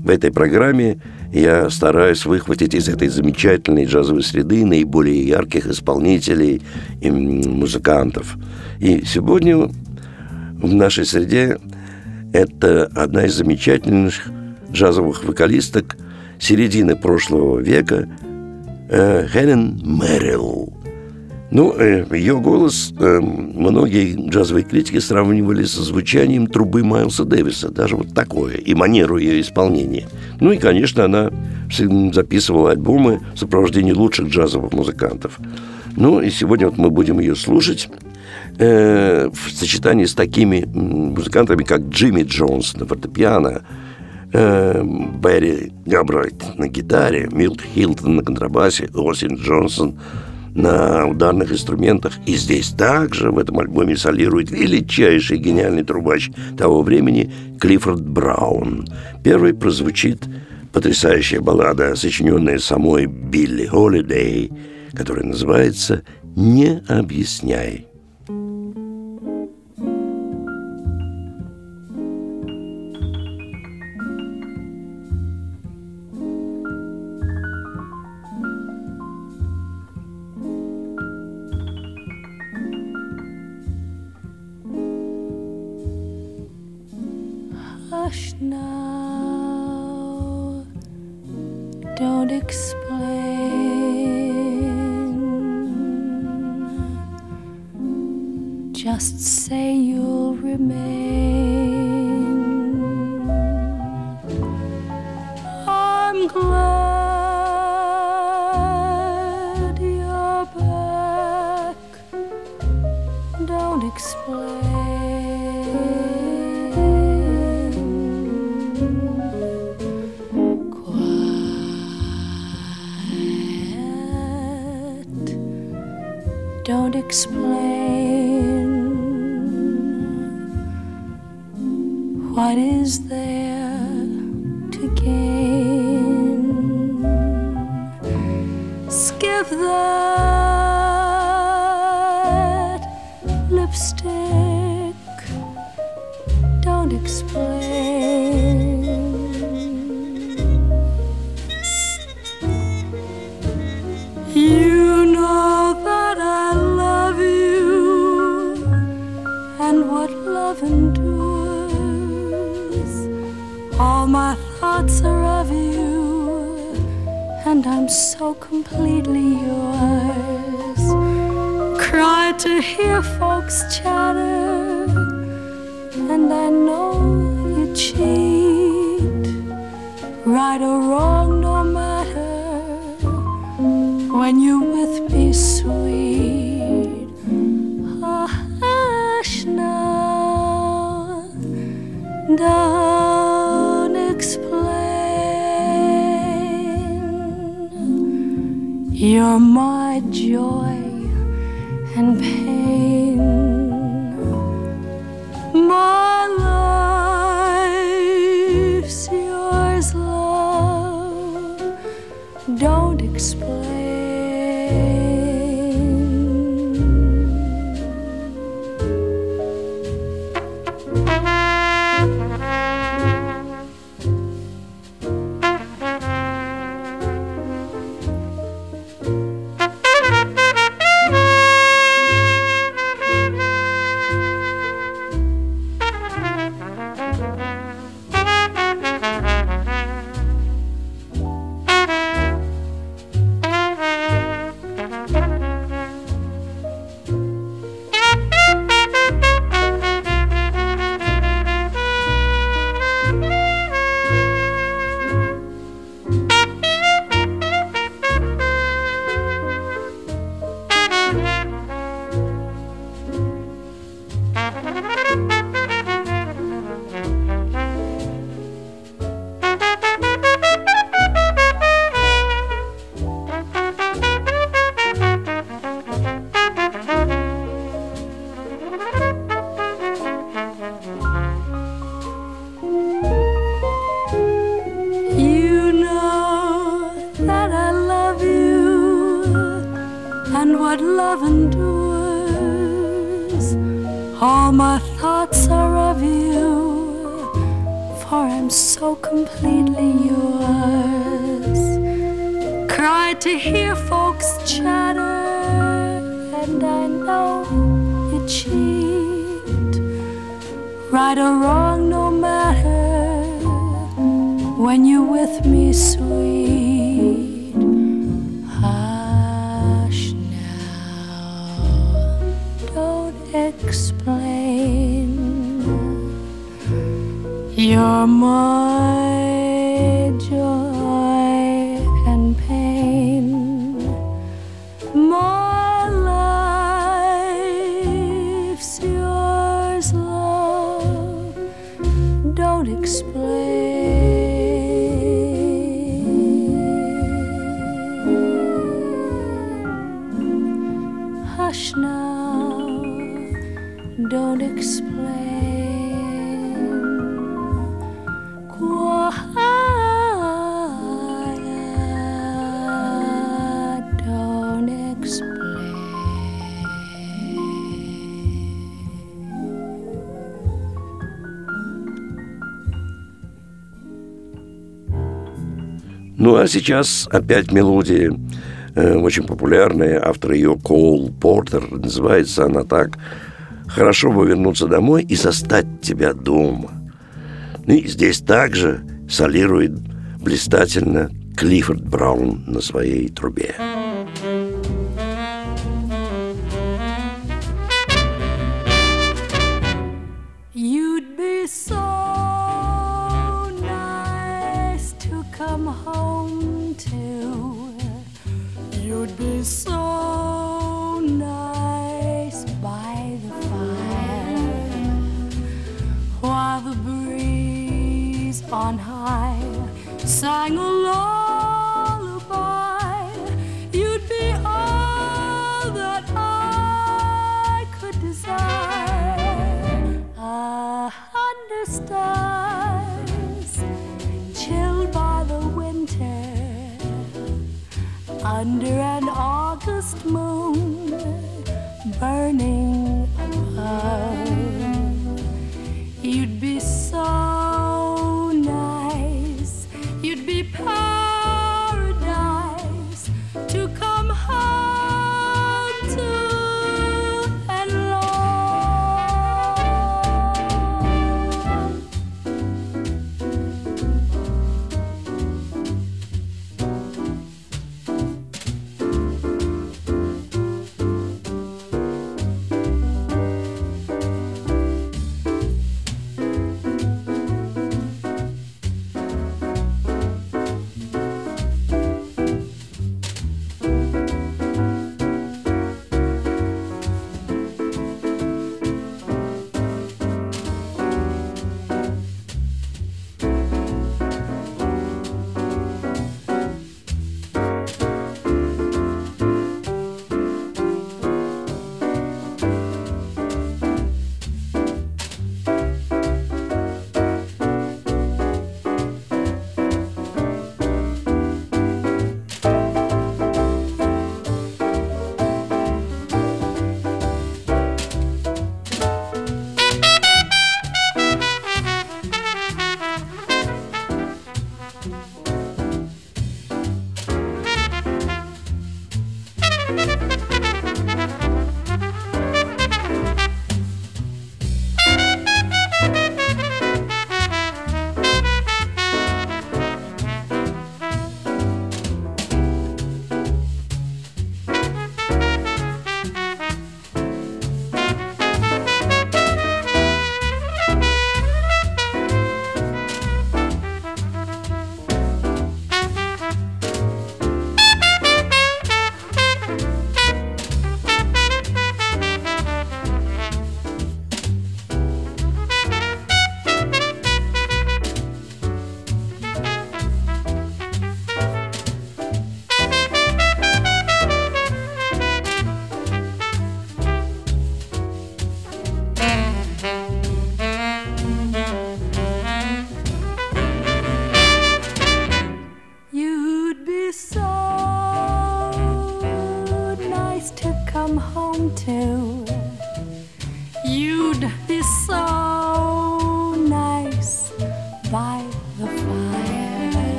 в этой программе я стараюсь выхватить из этой замечательной джазовой среды наиболее ярких исполнителей и музыкантов. И сегодня в нашей среде это одна из замечательных джазовых вокалисток середины прошлого века э, Хелен Мэрилл. Ну, э, ее голос э, многие джазовые критики сравнивали со звучанием трубы Майлса Дэвиса, даже вот такое, и манеру ее исполнения. Ну и, конечно, она записывала альбомы в сопровождении лучших джазовых музыкантов. Ну и сегодня вот мы будем ее слушать э, в сочетании с такими музыкантами, как Джимми Джонс на фортепиано, э, Берри Габрайт на гитаре, Милт Хилтон на контрабасе, Осин Джонсон – на ударных инструментах. И здесь также в этом альбоме солирует величайший гениальный трубач того времени Клиффорд Браун. Первый прозвучит потрясающая баллада, сочиненная самой Билли Холидей, которая называется «Не объясняй». Right or wrong, no matter when you're with me, sweet. Ah, hush now, don't explain. You're my joy and pain. What love endures. All my thoughts are of you, for I'm so completely yours. Cried to hear folks chatter, and I know you cheat. Right or wrong, no matter, when you're with me, sweet. You're my сейчас опять мелодия э, очень популярная, автор ее Коул Портер. Называется она так «Хорошо бы вернуться домой и застать тебя дома». Ну и здесь также солирует блистательно Клиффорд Браун на своей трубе. You'd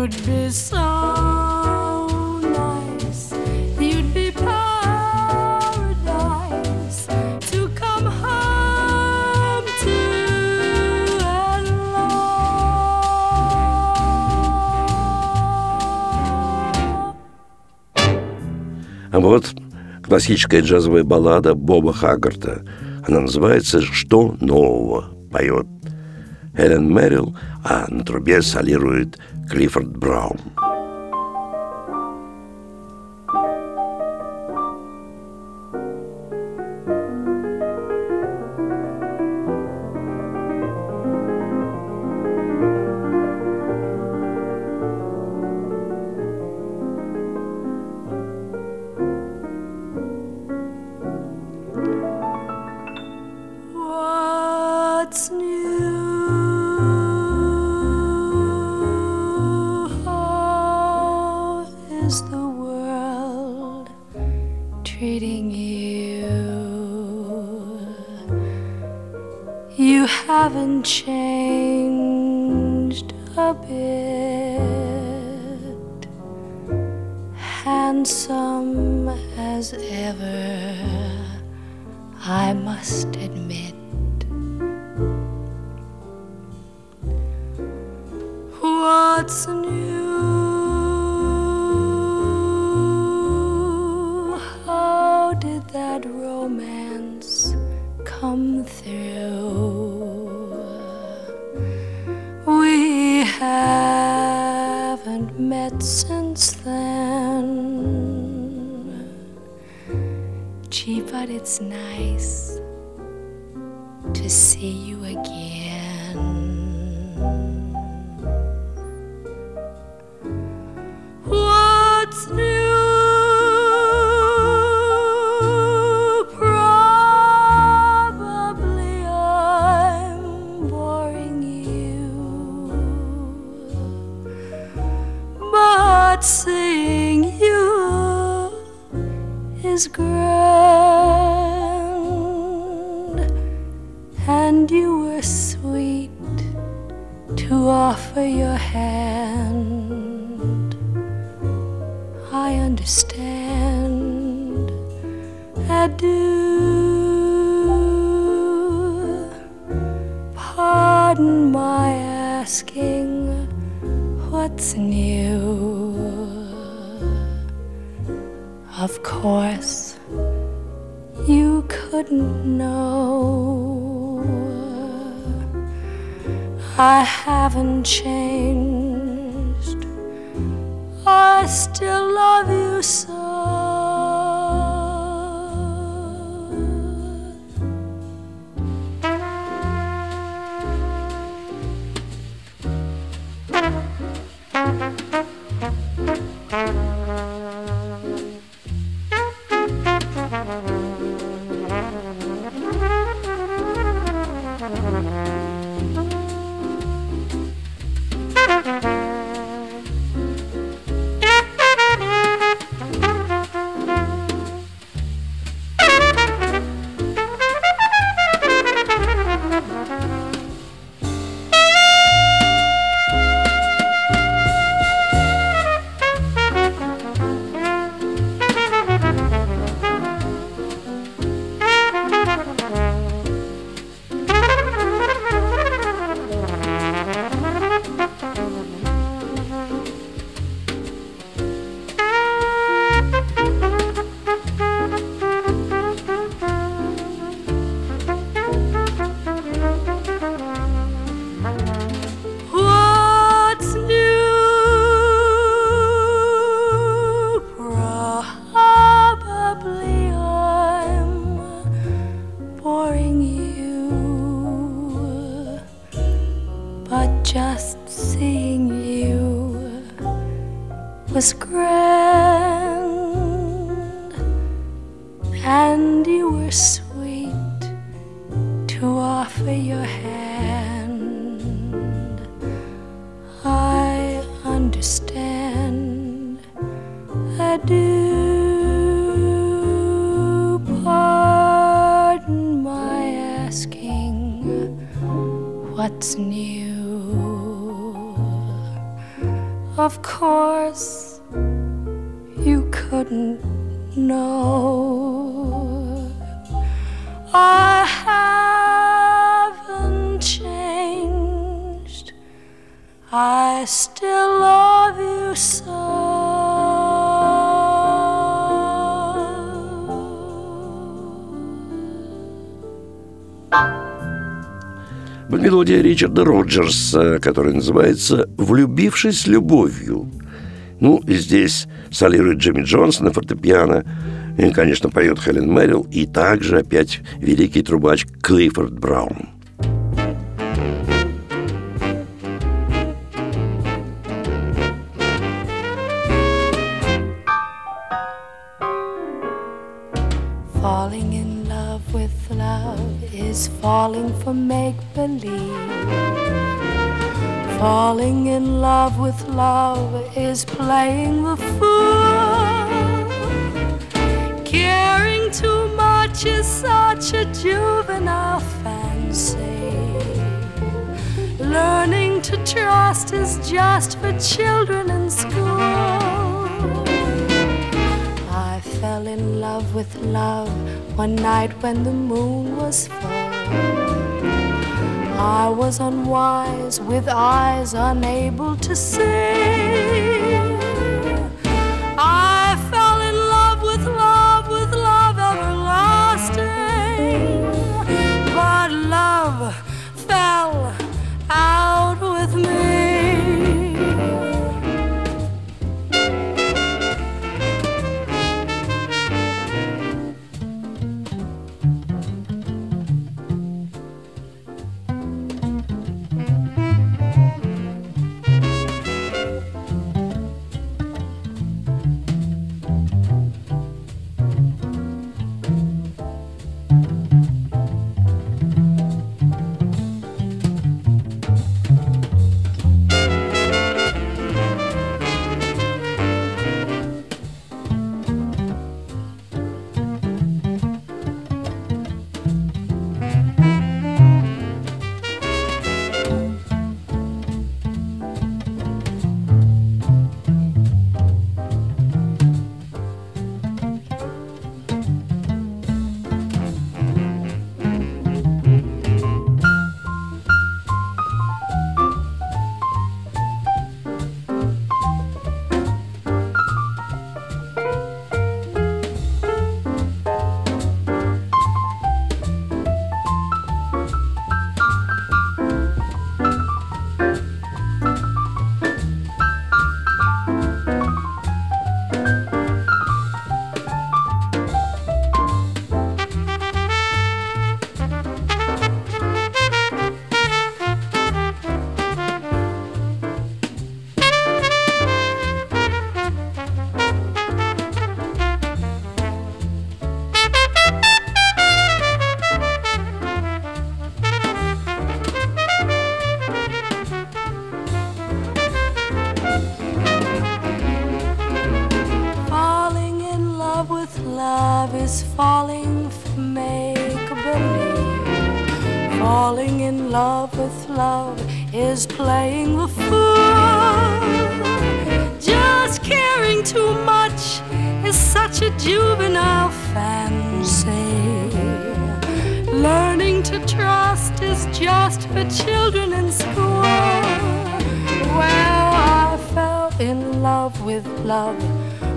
You'd be so А вот классическая джазовая баллада Боба Хаггарта. Она называется «Что нового поет?» Эллен Мэрилл, а на трубе солирует Clifford Brown. I must admit. What's new. Of course, you couldn't know. I haven't changed. I still love you so. Мелодия Ричарда Роджерса, которая называется «Влюбившись любовью». Ну, и здесь солирует Джимми Джонс на фортепиано, и, конечно, поет Хелен Мэрил, и также опять великий трубач Клиффорд Браун. Falling for make believe. Falling in love with love is playing the fool. Caring too much is such a juvenile fancy. Learning to trust is just for children in school. I fell in love with love one night when the moon was full. I was unwise with eyes unable to see. In love with love is playing the fool. Just caring too much is such a juvenile fancy. Learning to trust is just for children in school. Well, I fell in love with love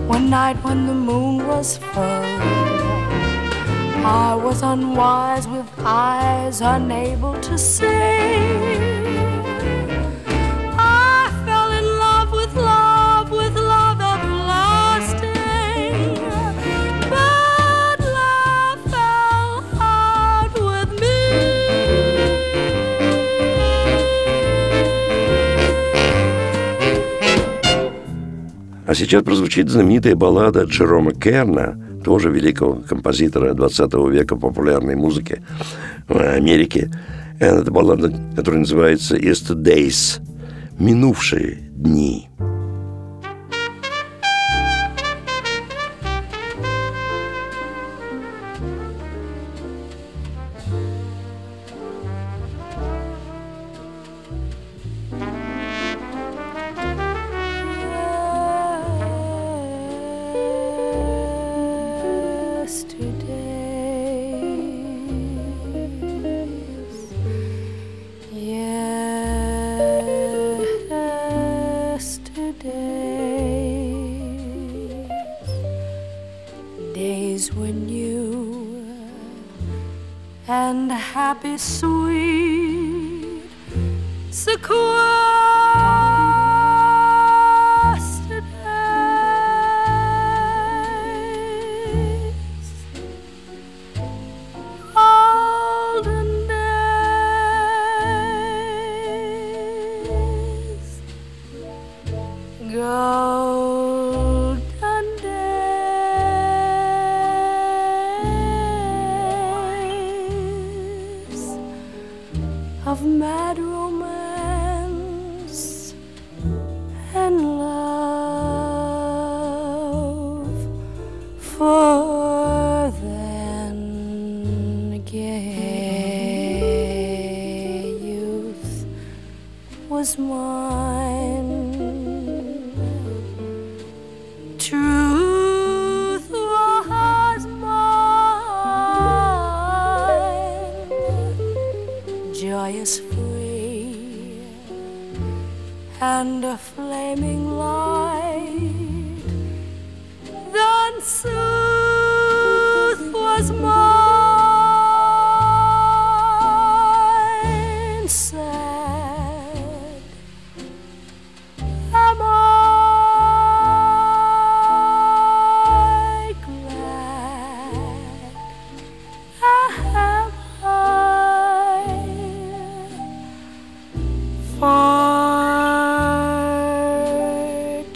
one night when the moon was full. I was unwise with eyes unable to see. I fell in love with love, with love everlasting. But love fell out with me. А сейчас прозвучит знаменитая баллада Джерома Керна тоже великого композитора 20 века популярной музыки в Америке. Это баллада, которая называется «Yesterdays» – «Минувшие дни». days were new and happy sweet. secure.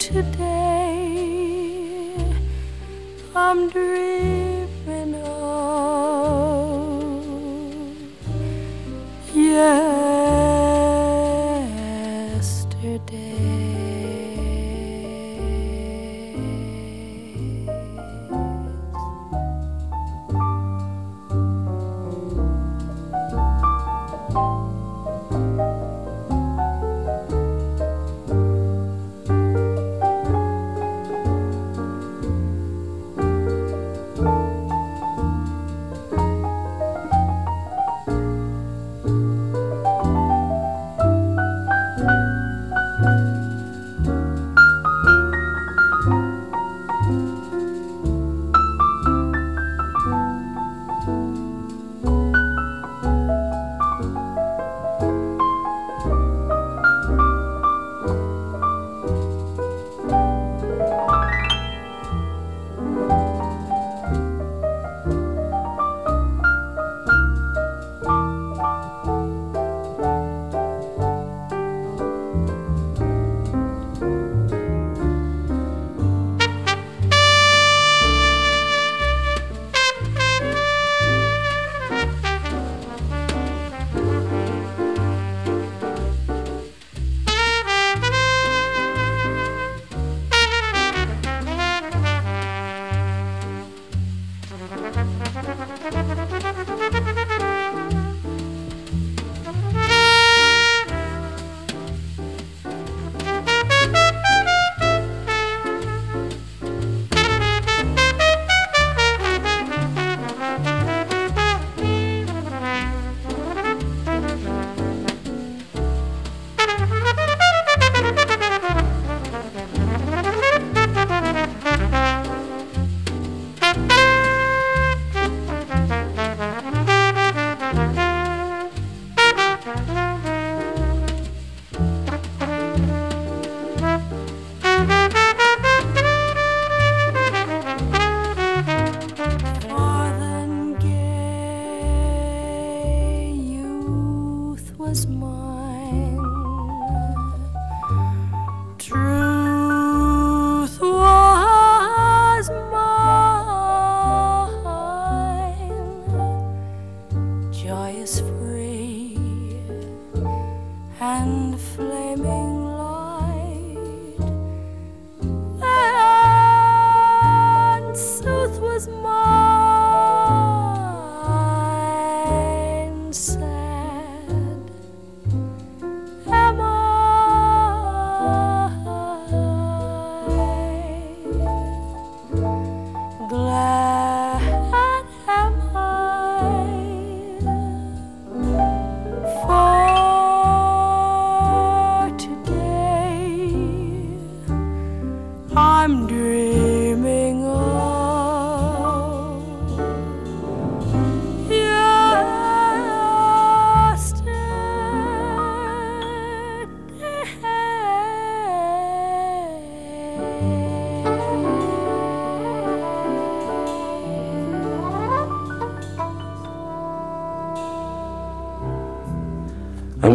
today I'm dreaming.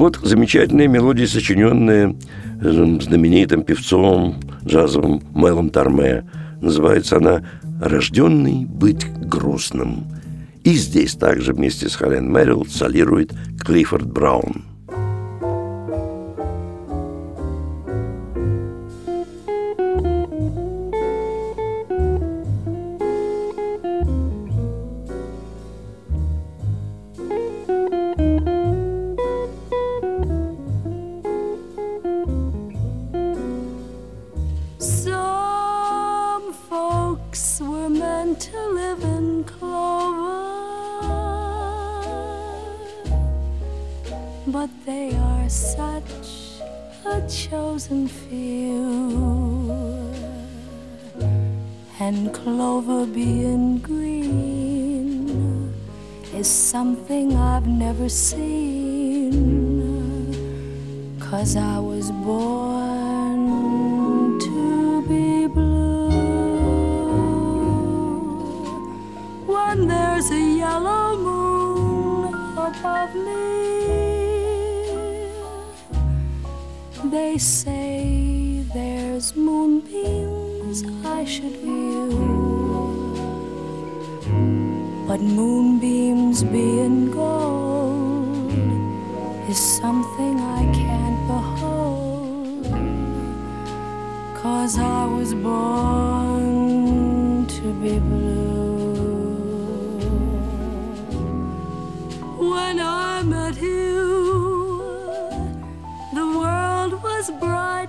Вот замечательная мелодия, сочиненная знаменитым певцом джазовым Мелом Торме. Называется она «Рожденный быть грустным». И здесь также вместе с Хелен Мэрил солирует Клиффорд Браун –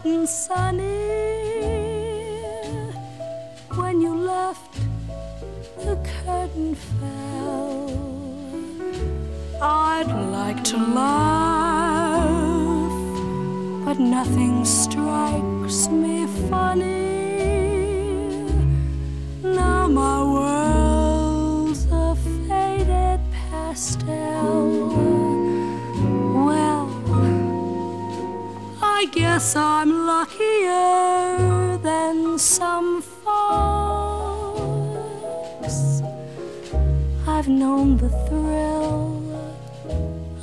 and sunny. When you left, the curtain fell. I'd like to laugh, but nothing strikes me funny. Guess I'm luckier than some folks. I've known the thrill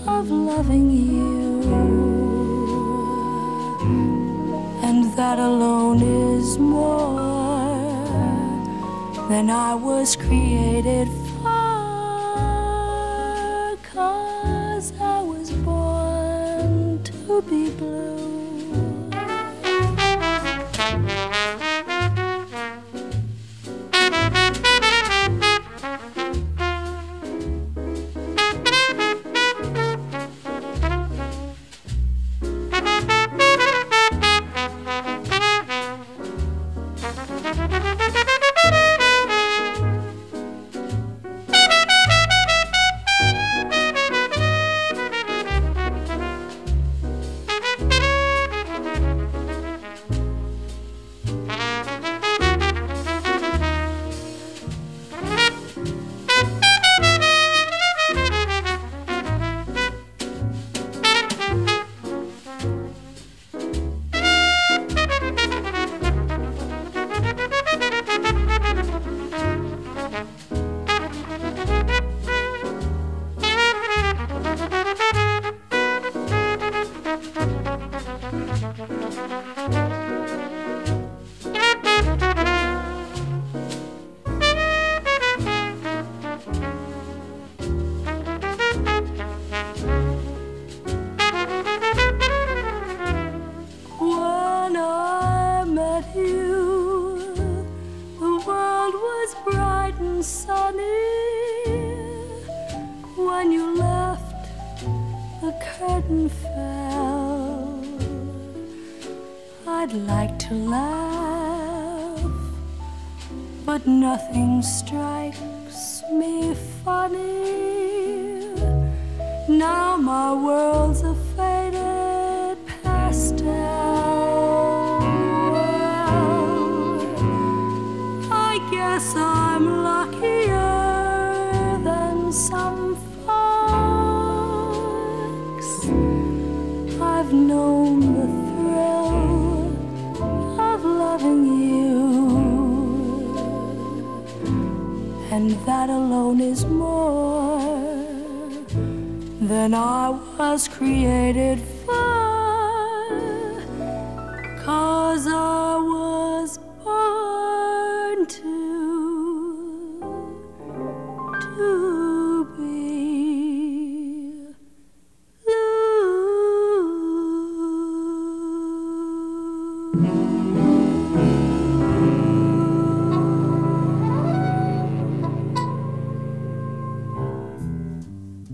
of loving you, and that alone is more than I was created for. Cause I was born to be blue.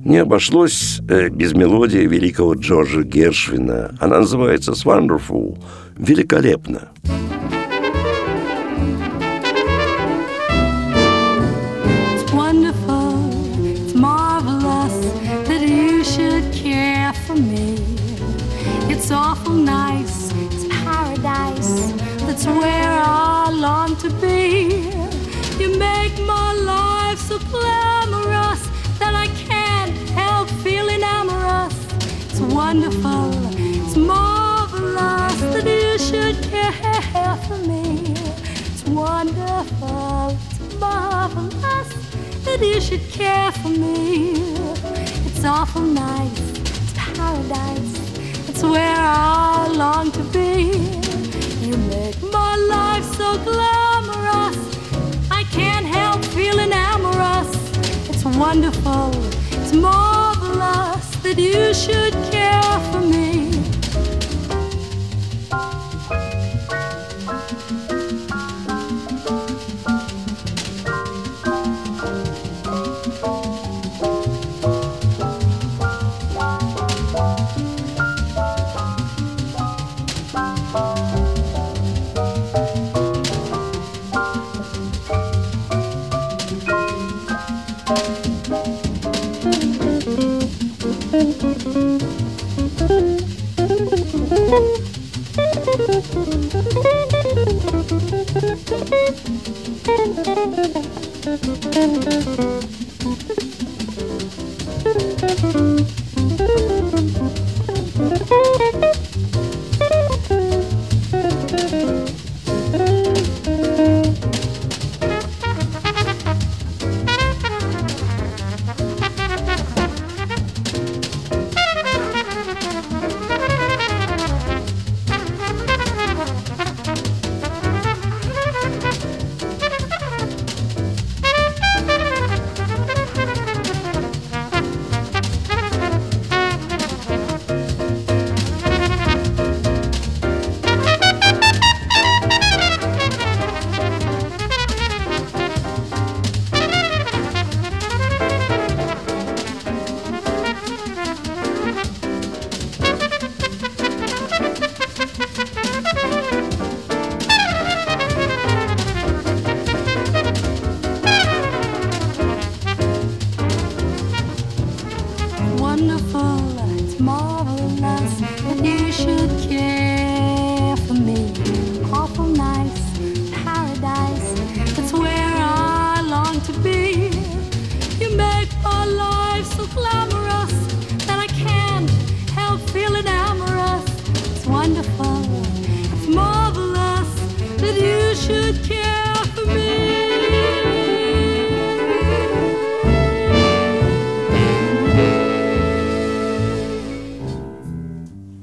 Не обошлось э, без мелодии великого Джорджа Гершвина. Она называется «It's Wonderful» — «Великолепно». Великолепно. from night to paradise. It's where I long to be. You make my life so glamorous. I can't help feeling amorous. It's wonderful, it's marvelous that you should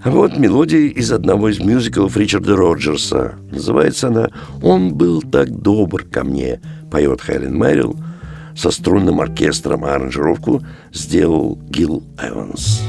Вот мелодия из одного из мюзиклов Ричарда Роджерса. Называется она «Он был так добр ко мне», поет Хелен Мэрилл. Со струнным оркестром а аранжировку сделал Гил Эванс.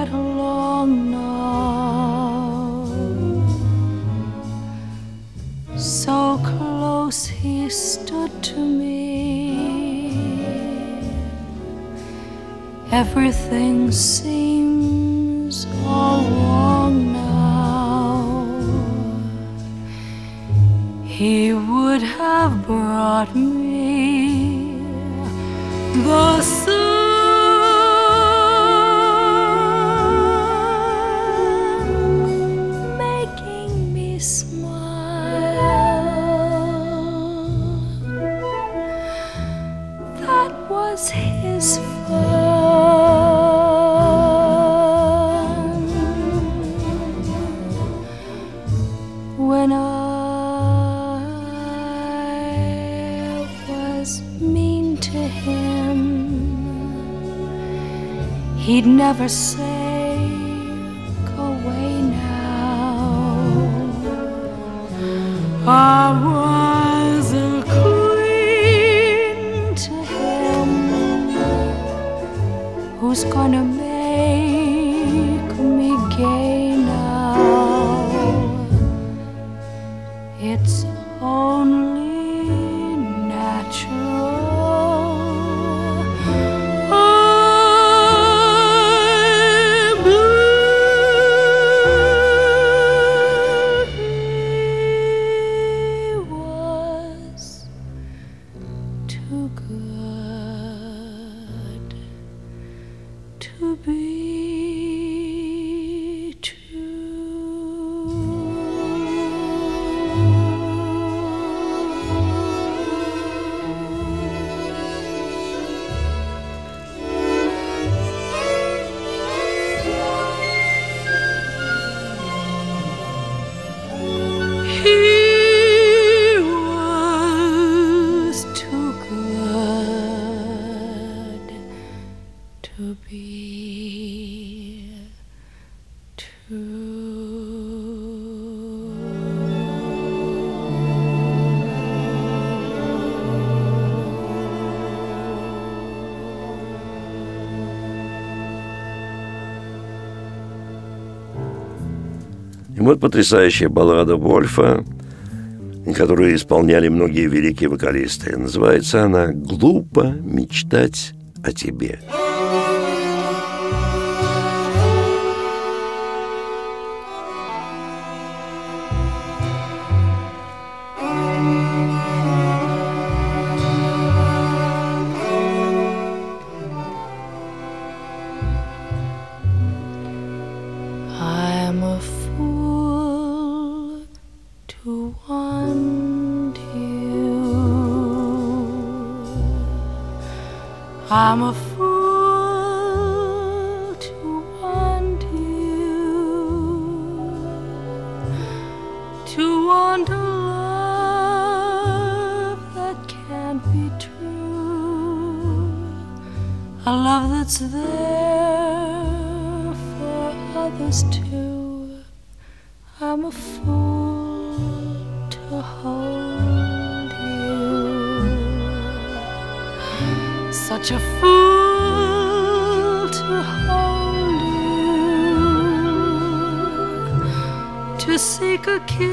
Get along now? So close he stood to me. Everything seems all wrong now. He would have brought me the sun. Who's gonna make потрясающая баллада Вольфа, которую исполняли многие великие вокалисты. Называется она «Глупо мечтать о тебе». I'm a a kiss,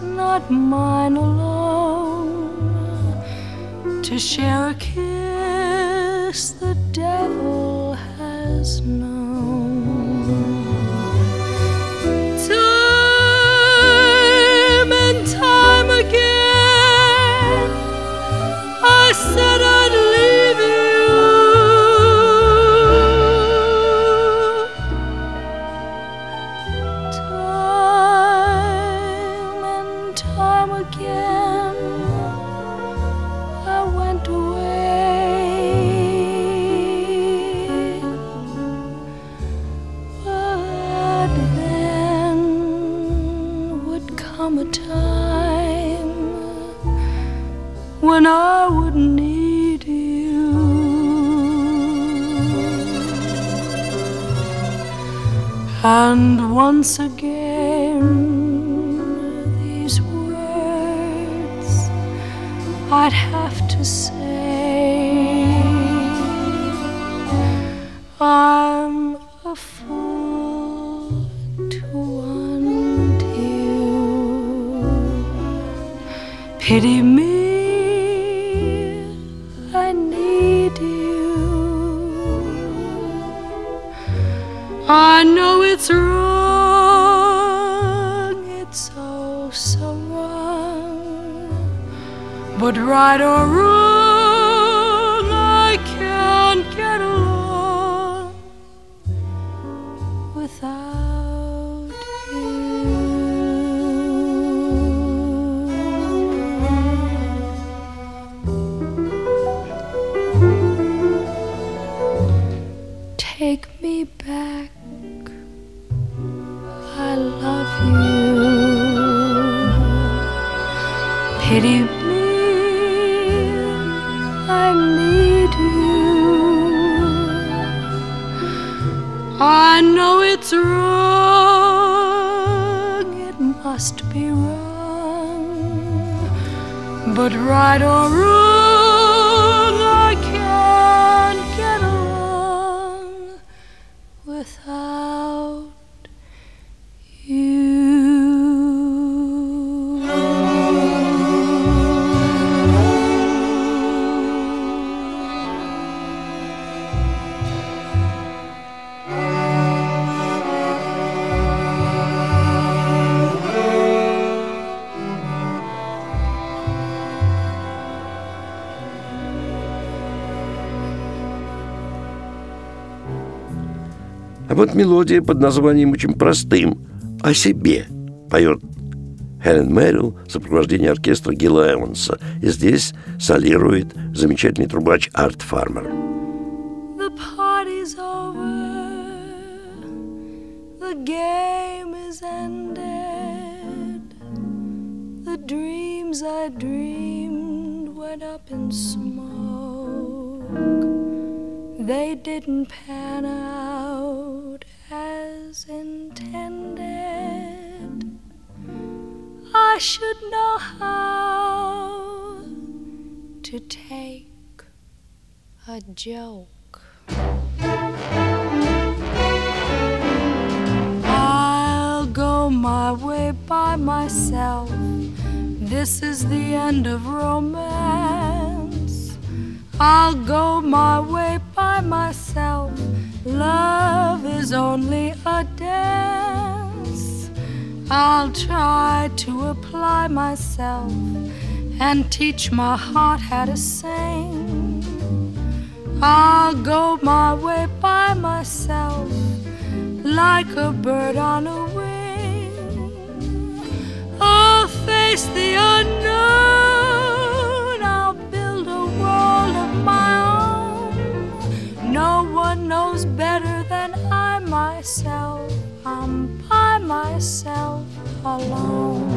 not mine alone. To share a kiss when I would need you. And once again, these words I'd have to say. I'm a fool to want you. Pity me, I know it's wrong, it's so, so wrong. But right or wrong, right or wrong, А вот мелодия под названием очень простым «О себе» поет Хелен Мэрил в сопровождении оркестра Гилла Эванса. И здесь солирует замечательный трубач Арт Фармер. The party's over. The game is ended. The dreams I dreamed went up in smoke. They didn't pan out as intended. I should know how to take a joke. I'll go my way by myself. This is the end of romance. I'll go my way by myself. Love is only a dance. I'll try to apply myself and teach my heart how to sing. I'll go my way by myself like a bird on a wing. I'll face the unknown. Myself. I'm by myself alone.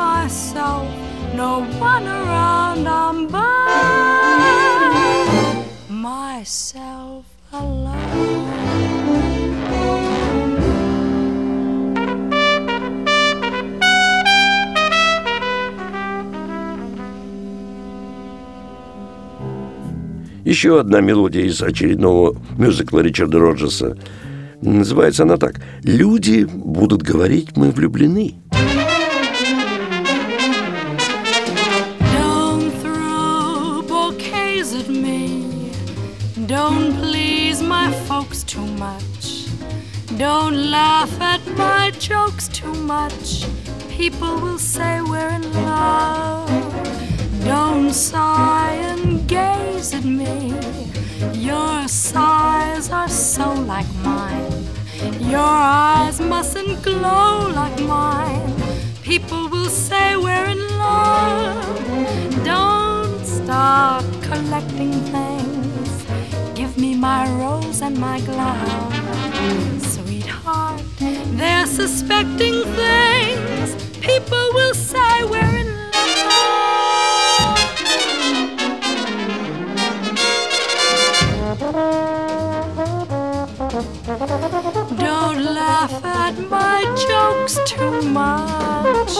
Myself. No one around, I'm by myself alone. Еще одна мелодия из очередного мюзикла Ричарда Роджерса. Называется она так «Люди будут говорить, мы влюблены». Don't laugh at my jokes too much. People will say we're in love. Don't sigh and gaze at me. Your sighs are so like mine. Your eyes mustn't glow like mine. People will say we're in love. Don't start collecting things. Give me my rose and my glove. They're suspecting things. People will say we're in love. Don't laugh at my jokes too much.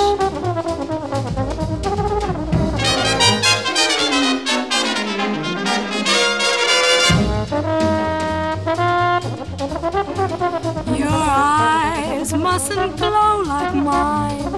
Mustn't glow like mine.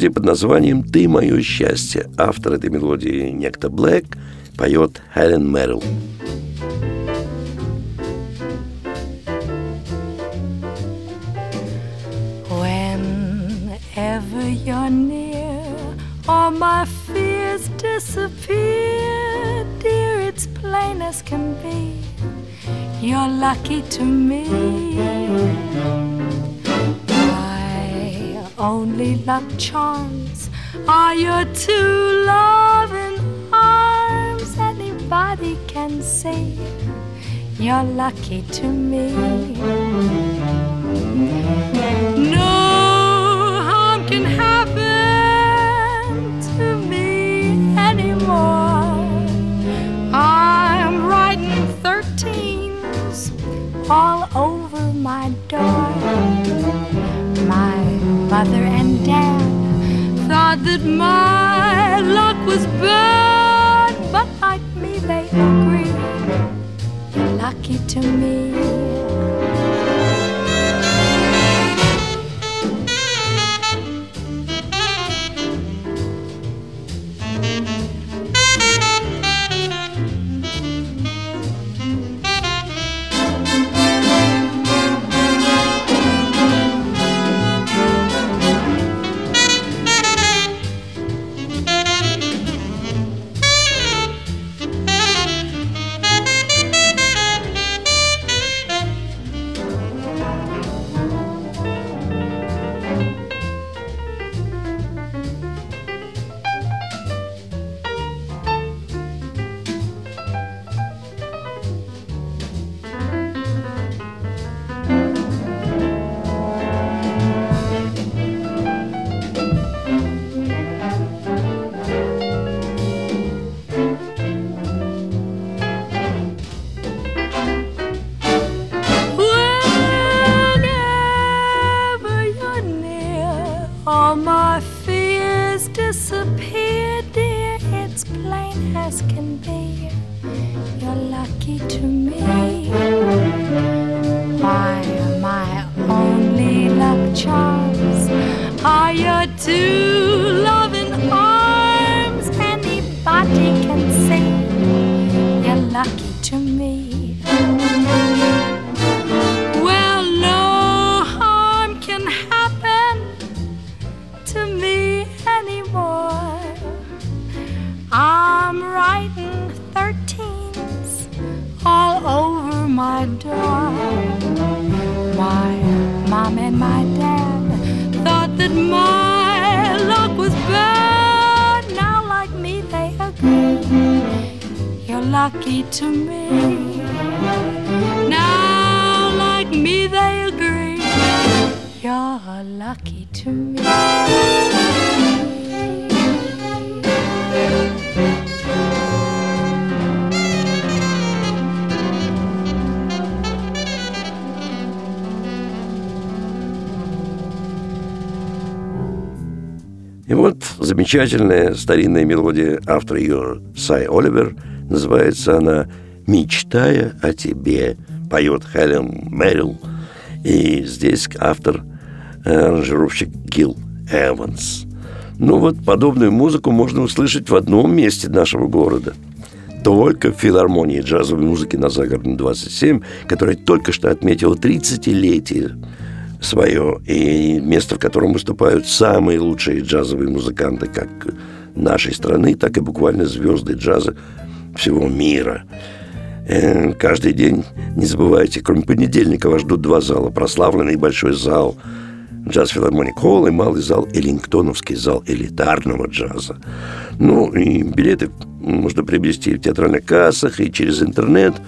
Мелодия под названием «Ты мое счастье». Автор этой мелодии некто Блэк поет Хелен Мэрил. Whenever you're near, all my fears disappear. Dear, it's plain as can be. You're lucky to. Luck charms are your two loving arms. Anybody can see you're lucky to me. No thought that my luck was bad, but like me they agree. You're lucky to me. as can be. You're lucky to me. Why am I only luck charms? Are you too? Lucky to me. Now, like me, they agree. You're lucky to me. И вот замечательная старинная мелодия автора ее Сай Оливер. Называется она «Мечтая о тебе», поет Хелен Мэрил. И здесь автор, э, аранжировщик Гил Эванс. Ну вот подобную музыку можно услышать в одном месте нашего города. Только в филармонии джазовой музыки на Загородном 27, которая только что отметила 30-летие свое, и место, в котором выступают самые лучшие джазовые музыканты как нашей страны, так и буквально звезды джаза всего мира. Э, каждый день, не забывайте, кроме понедельника вас ждут два зала. Прославленный большой зал Джаз Филармоник Холл и малый зал Эллингтоновский зал элитарного джаза. Ну, и билеты можно приобрести в театральных кассах и через интернет –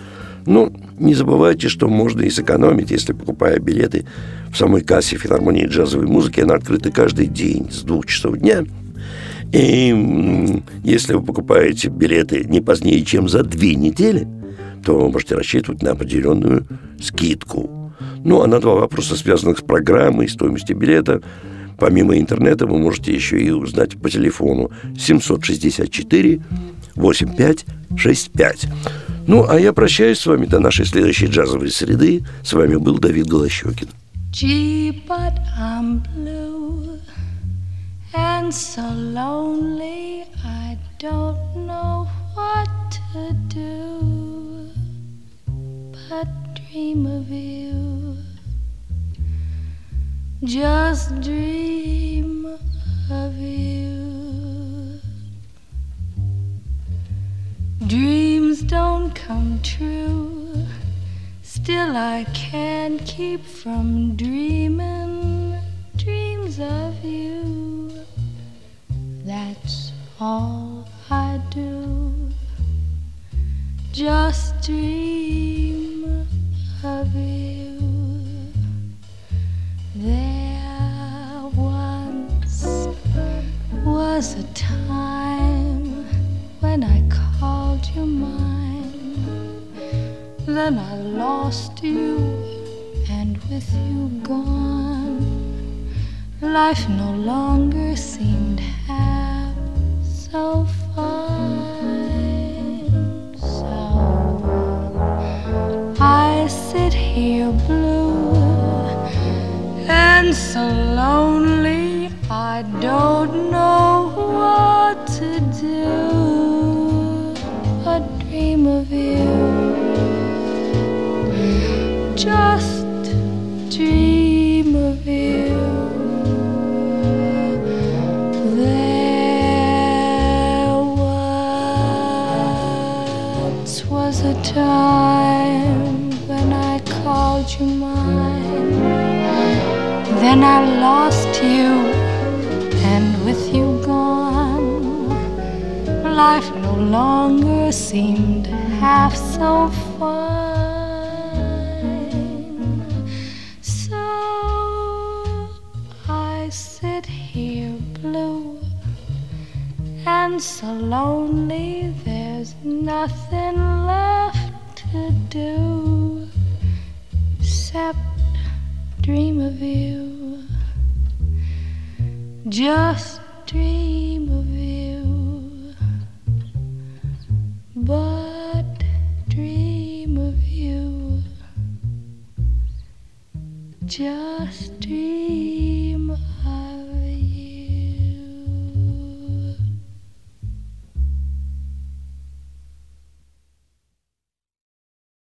ну, не забывайте, что можно и сэкономить, если покупая билеты в самой кассе филармонии джазовой музыки. Она открыта каждый день с двух часов дня. И если вы покупаете билеты не позднее, чем за две недели, то вы можете рассчитывать на определенную скидку. Ну, а на два вопроса, связанных с программой, стоимостью билета, помимо интернета, вы можете еще и узнать по телефону 764 8565. Ну, а я прощаюсь с вами до нашей следующей джазовой среды. С вами был Давид Голощекин. Gee, but I'm blue and so lonely. I don't know what to do but dream of you. Just dream of you. Dreams don't come true. Still, I can't keep from dreaming dreams of you. That's all I do. Just dream of you. There once was a time when I called you mine. Then I lost you, and with you gone, life no longer seemed half so fine. So I sit here blue and so lonely, I don't you, and with you gone, life no longer seemed half so fine. So I sit here blue and so lonely, there's nothing left to do Just